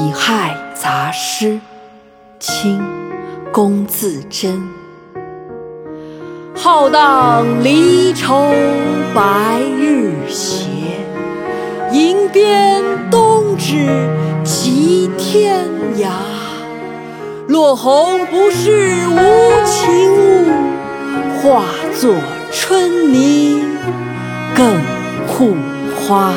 己亥杂诗，清，龚自珍。浩荡离愁白日斜，吟鞭东指即天涯。落红不是无情物，化作春泥更护花。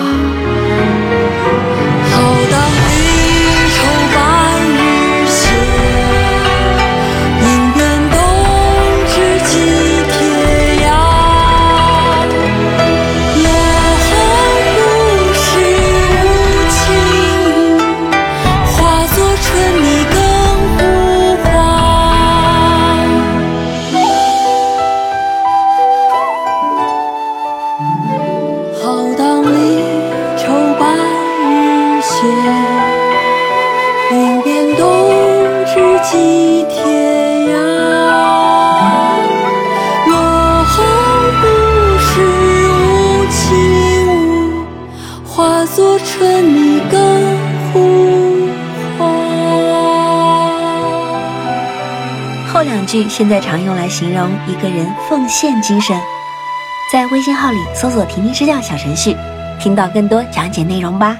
做春泥更护花。后两句现在常用来形容一个人奉献精神。在微信号里搜索“婷婷支教”小程序，听到更多讲解内容吧。